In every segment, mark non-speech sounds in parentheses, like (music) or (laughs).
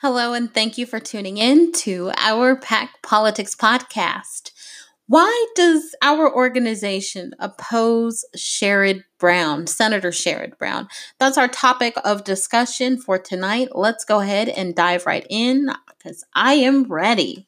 Hello, and thank you for tuning in to our PAC Politics podcast. Why does our organization oppose Sherrod Brown, Senator Sherrod Brown? That's our topic of discussion for tonight. Let's go ahead and dive right in because I am ready.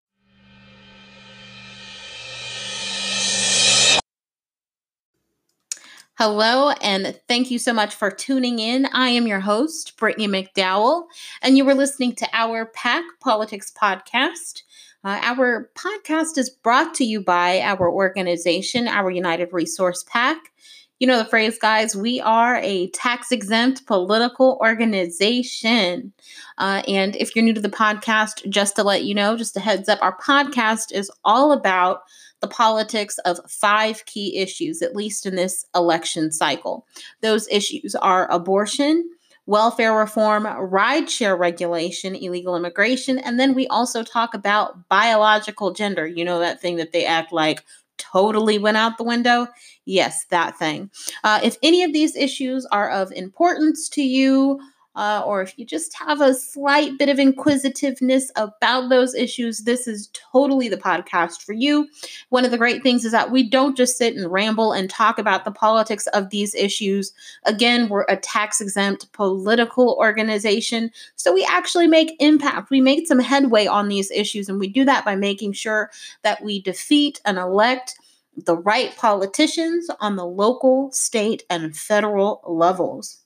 Hello, and thank you so much for tuning in. I am your host, Brittany McDowell, and you were listening to our PAC Politics podcast. Uh, our podcast is brought to you by our organization, our United Resource PAC. You know the phrase, guys, we are a tax exempt political organization. Uh, and if you're new to the podcast, just to let you know, just a heads up, our podcast is all about the politics of five key issues, at least in this election cycle. Those issues are abortion, welfare reform, rideshare regulation, illegal immigration, and then we also talk about biological gender. You know, that thing that they act like totally went out the window? Yes, that thing. Uh, if any of these issues are of importance to you, uh, or if you just have a slight bit of inquisitiveness about those issues, this is totally the podcast for you. One of the great things is that we don't just sit and ramble and talk about the politics of these issues. Again, we're a tax exempt political organization, so we actually make impact. We make some headway on these issues, and we do that by making sure that we defeat and elect the right politicians on the local, state, and federal levels.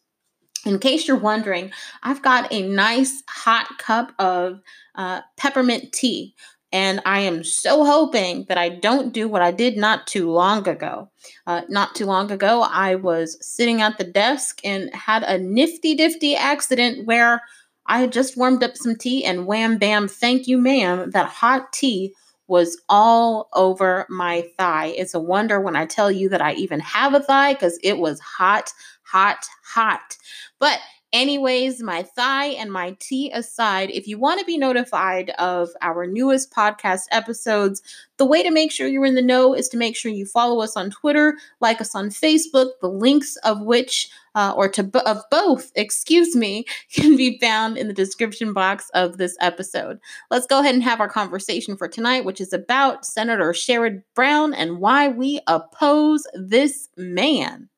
In case you're wondering, I've got a nice hot cup of uh, peppermint tea. And I am so hoping that I don't do what I did not too long ago. Uh, not too long ago, I was sitting at the desk and had a nifty difty accident where I had just warmed up some tea and wham bam, thank you, ma'am. That hot tea was all over my thigh. It's a wonder when I tell you that I even have a thigh because it was hot, hot, hot. But Anyways, my thigh and my tea aside, if you want to be notified of our newest podcast episodes, the way to make sure you're in the know is to make sure you follow us on Twitter, like us on Facebook, the links of which, uh, or to of both, excuse me, (laughs) can be found in the description box of this episode. Let's go ahead and have our conversation for tonight, which is about Senator Sherrod Brown and why we oppose this man.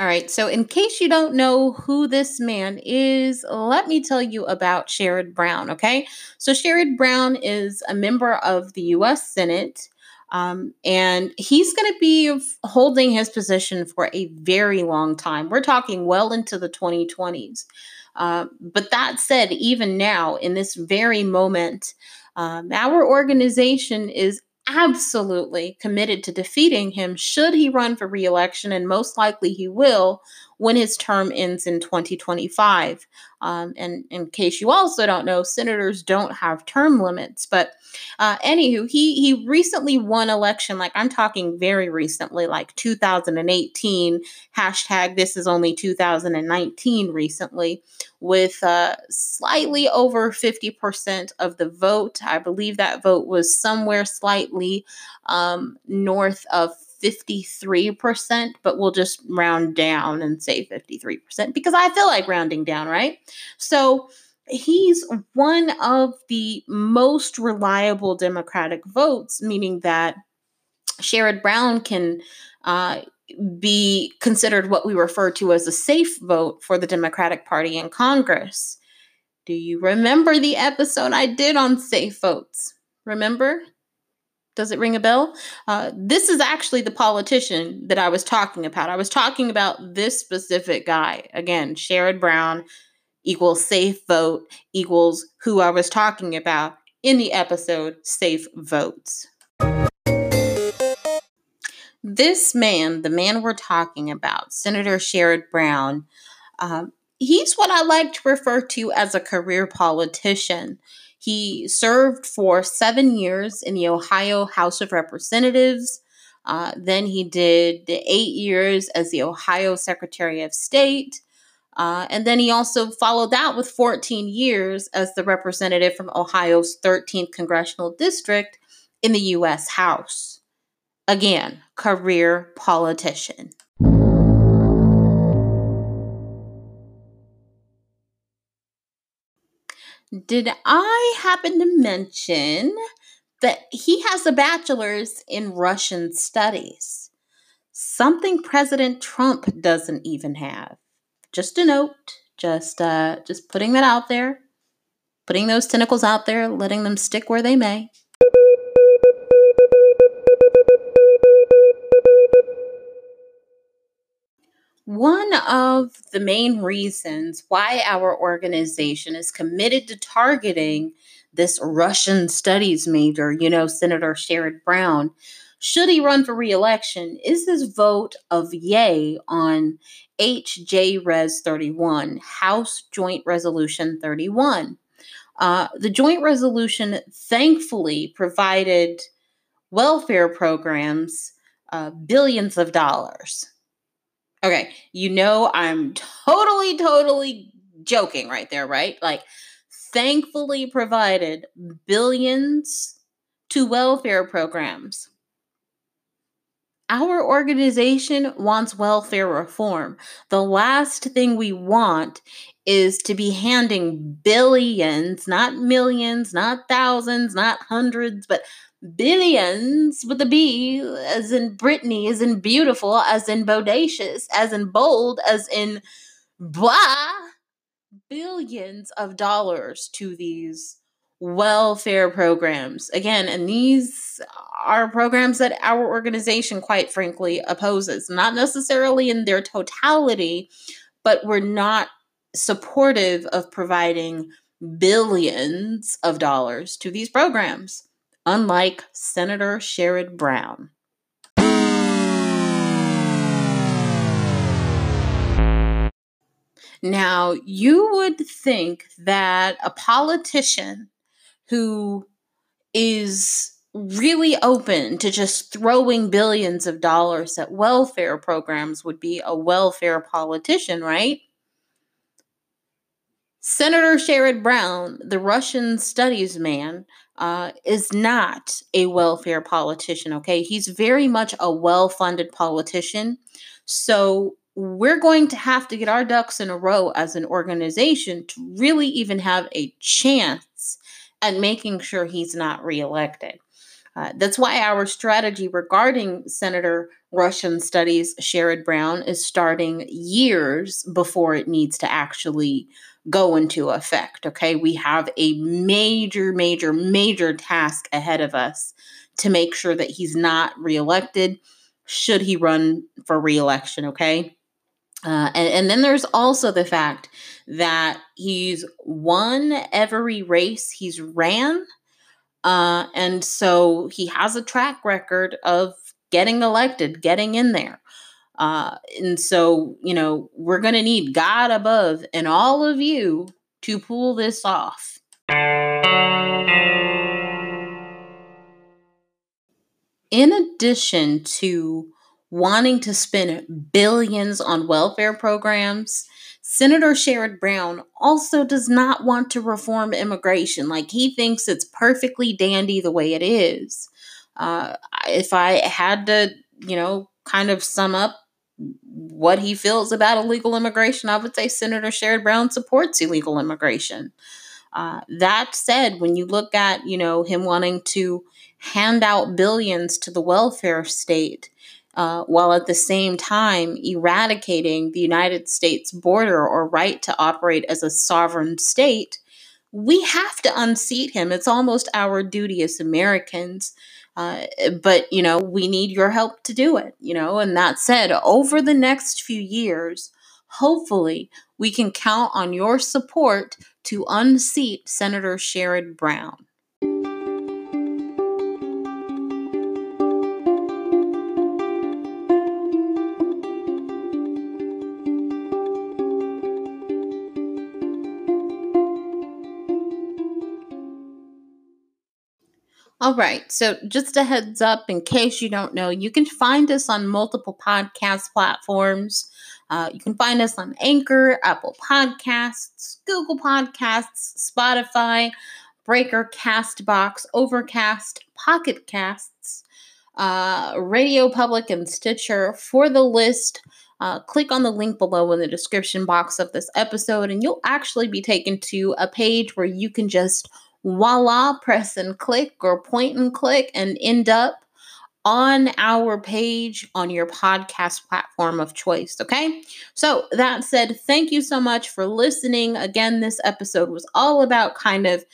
All right, so in case you don't know who this man is, let me tell you about Sherrod Brown, okay? So, Sherrod Brown is a member of the US Senate, um, and he's going to be holding his position for a very long time. We're talking well into the 2020s. Uh, but that said, even now, in this very moment, um, our organization is absolutely committed to defeating him should he run for reelection, and most likely he will when his term ends in 2025. Um, and in case you also don't know, senators don't have term limits. But uh, anywho, he he recently won election. Like I'm talking very recently, like 2018. Hashtag this is only 2019. Recently, with uh, slightly over 50% of the vote. I believe that vote was somewhere slightly um, north of 53%, but we'll just round down and say 53% because I feel like rounding down, right? So he's one of the most reliable Democratic votes, meaning that Sherrod Brown can uh, be considered what we refer to as a safe vote for the Democratic Party in Congress. Do you remember the episode I did on safe votes? Remember? Does it ring a bell? Uh, this is actually the politician that I was talking about. I was talking about this specific guy. Again, Sherrod Brown equals safe vote equals who I was talking about in the episode Safe Votes. This man, the man we're talking about, Senator Sherrod Brown, um, he's what I like to refer to as a career politician. He served for seven years in the Ohio House of Representatives. Uh, then he did eight years as the Ohio Secretary of State. Uh, and then he also followed that with 14 years as the representative from Ohio's 13th congressional district in the U.S. House. Again, career politician. Did I happen to mention that he has a bachelor's in Russian studies? Something President Trump doesn't even have. Just a note, just uh just putting that out there. Putting those tentacles out there, letting them stick where they may. One of the main reasons why our organization is committed to targeting this Russian studies major, you know, Senator Sherrod Brown, should he run for reelection, is this vote of yay on HJ Res 31, House Joint Resolution 31. Uh, the joint resolution thankfully provided welfare programs uh, billions of dollars. Okay, you know I'm totally, totally joking right there, right? Like, thankfully provided billions to welfare programs. Our organization wants welfare reform. The last thing we want is to be handing billions, not millions, not thousands, not hundreds, but billions with a B, as in Brittany, as in beautiful, as in bodacious, as in bold, as in blah, billions of dollars to these welfare programs. Again, and these are programs that our organization, quite frankly, opposes. Not necessarily in their totality, but we're not supportive of providing billions of dollars to these programs unlike Senator Sherrod Brown. Now, you would think that a politician who is really open to just throwing billions of dollars at welfare programs would be a welfare politician, right? Senator Sherrod Brown, the Russian studies man, uh, is not a welfare politician, okay? He's very much a well funded politician. So we're going to have to get our ducks in a row as an organization to really even have a chance at making sure he's not reelected. Uh, that's why our strategy regarding Senator Russian Studies Sherrod Brown is starting years before it needs to actually go into effect. Okay, we have a major, major, major task ahead of us to make sure that he's not reelected should he run for reelection. Okay. Uh, and, and then there's also the fact that he's won every race he's ran. Uh, and so he has a track record of getting elected, getting in there. Uh, and so, you know, we're going to need God above and all of you to pull this off. In addition to wanting to spend billions on welfare programs, Senator Sherrod Brown also does not want to reform immigration. Like he thinks it's perfectly dandy the way it is. Uh, if I had to, you know, kind of sum up what he feels about illegal immigration, I would say Senator Sherrod Brown supports illegal immigration. Uh, that said, when you look at you know him wanting to hand out billions to the welfare state, uh, while at the same time eradicating the United States border or right to operate as a sovereign state, we have to unseat him. It's almost our duty as Americans uh, but, you know, we need your help to do it, you know. And that said, over the next few years, hopefully we can count on your support to unseat Senator Sherrod Brown. All right. So, just a heads up in case you don't know, you can find us on multiple podcast platforms. Uh, you can find us on Anchor, Apple Podcasts, Google Podcasts, Spotify, Breaker, Castbox, Overcast, Pocket Casts, uh, Radio Public, and Stitcher for the list uh, click on the link below in the description box of this episode, and you'll actually be taken to a page where you can just voila, press and click or point and click and end up on our page on your podcast platform of choice. Okay. So, that said, thank you so much for listening. Again, this episode was all about kind of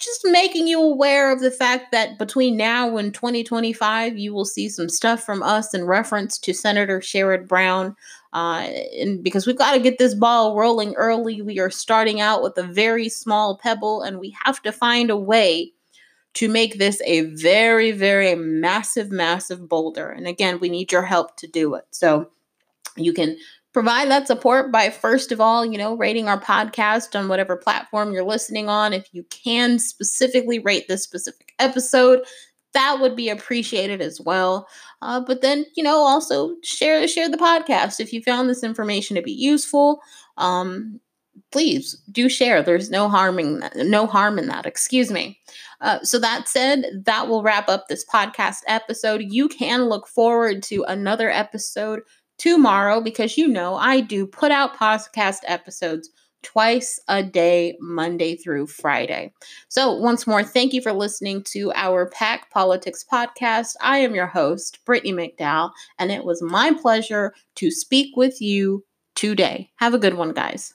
just making you aware of the fact that between now and 2025, you will see some stuff from us in reference to Senator Sherrod Brown. Uh, and because we've got to get this ball rolling early, we are starting out with a very small pebble, and we have to find a way to make this a very, very massive, massive boulder. And again, we need your help to do it. So you can provide that support by first of all, you know, rating our podcast on whatever platform you're listening on. If you can specifically rate this specific episode, that would be appreciated as well. Uh, but then, you know, also share share the podcast if you found this information to be useful. Um, please do share. There's no harming that, no harm in that. Excuse me. Uh, so that said, that will wrap up this podcast episode. You can look forward to another episode tomorrow because you know I do put out podcast episodes twice a day, Monday through Friday. So, once more, thank you for listening to our PAC Politics podcast. I am your host, Brittany McDowell, and it was my pleasure to speak with you today. Have a good one, guys.